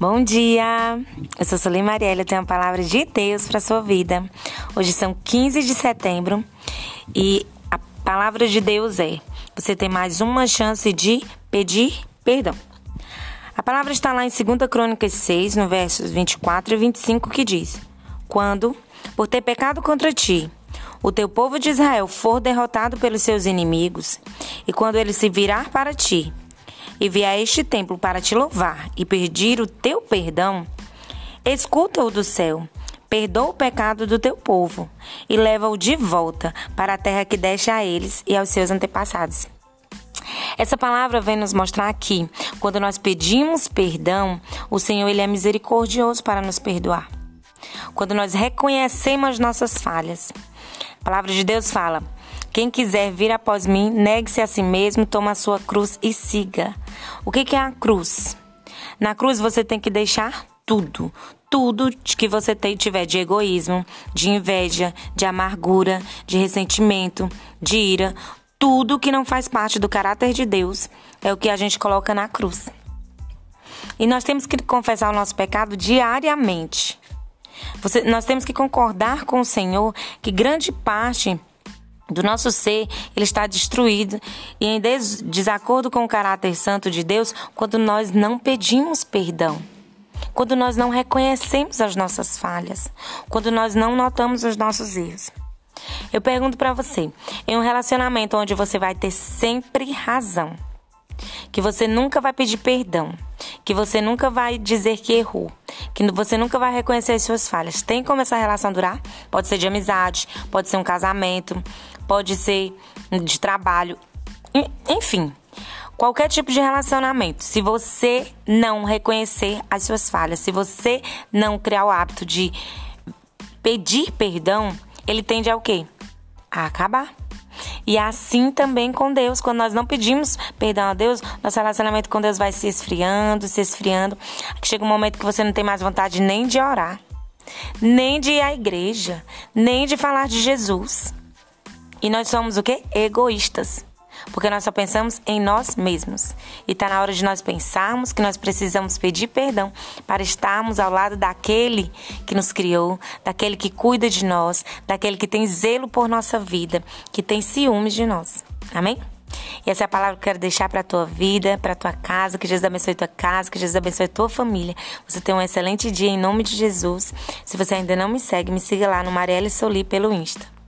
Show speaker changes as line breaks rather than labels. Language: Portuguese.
Bom dia! Eu sou Solim Marielle, eu tenho uma palavra de Deus para sua vida. Hoje são 15 de setembro e a palavra de Deus é: você tem mais uma chance de pedir perdão. A palavra está lá em 2 Crônicas 6, no versos 24 e 25, que diz: Quando, por ter pecado contra ti, o teu povo de Israel for derrotado pelos seus inimigos, e quando ele se virar para ti e vier a este templo para te louvar e pedir o teu perdão, escuta-o do céu, perdoa o pecado do teu povo e leva-o de volta para a terra que deixa a eles e aos seus antepassados. Essa palavra vem nos mostrar que, quando nós pedimos perdão, o Senhor ele é misericordioso para nos perdoar. Quando nós reconhecemos nossas falhas. A palavra de Deus fala: quem quiser vir após mim, negue-se a si mesmo, toma a sua cruz e siga. O que é a cruz? Na cruz você tem que deixar tudo, tudo que você tiver de egoísmo, de inveja, de amargura, de ressentimento, de ira, tudo que não faz parte do caráter de Deus é o que a gente coloca na cruz. E nós temos que confessar o nosso pecado diariamente. Você, nós temos que concordar com o Senhor que grande parte do nosso ser, ele está destruído e em des desacordo com o caráter santo de Deus quando nós não pedimos perdão. Quando nós não reconhecemos as nossas falhas, quando nós não notamos os nossos erros. Eu pergunto para você, em um relacionamento onde você vai ter sempre razão, que você nunca vai pedir perdão, que você nunca vai dizer que errou, que você nunca vai reconhecer as suas falhas. Tem como essa relação durar? Pode ser de amizade, pode ser um casamento, pode ser de trabalho, enfim, qualquer tipo de relacionamento. Se você não reconhecer as suas falhas, se você não criar o hábito de pedir perdão, ele tende a o quê? A acabar. E assim também com Deus. Quando nós não pedimos perdão a Deus, nosso relacionamento com Deus vai se esfriando, se esfriando. Chega um momento que você não tem mais vontade nem de orar, nem de ir à igreja, nem de falar de Jesus. E nós somos o quê? Egoístas. Porque nós só pensamos em nós mesmos. E está na hora de nós pensarmos que nós precisamos pedir perdão para estarmos ao lado daquele que nos criou, daquele que cuida de nós, daquele que tem zelo por nossa vida, que tem ciúmes de nós. Amém? E essa é a palavra que eu quero deixar para a tua vida, para a tua casa. Que Jesus abençoe a tua casa, que Jesus abençoe a tua família. Você tenha um excelente dia em nome de Jesus. Se você ainda não me segue, me siga lá no Marielle Soli pelo Insta.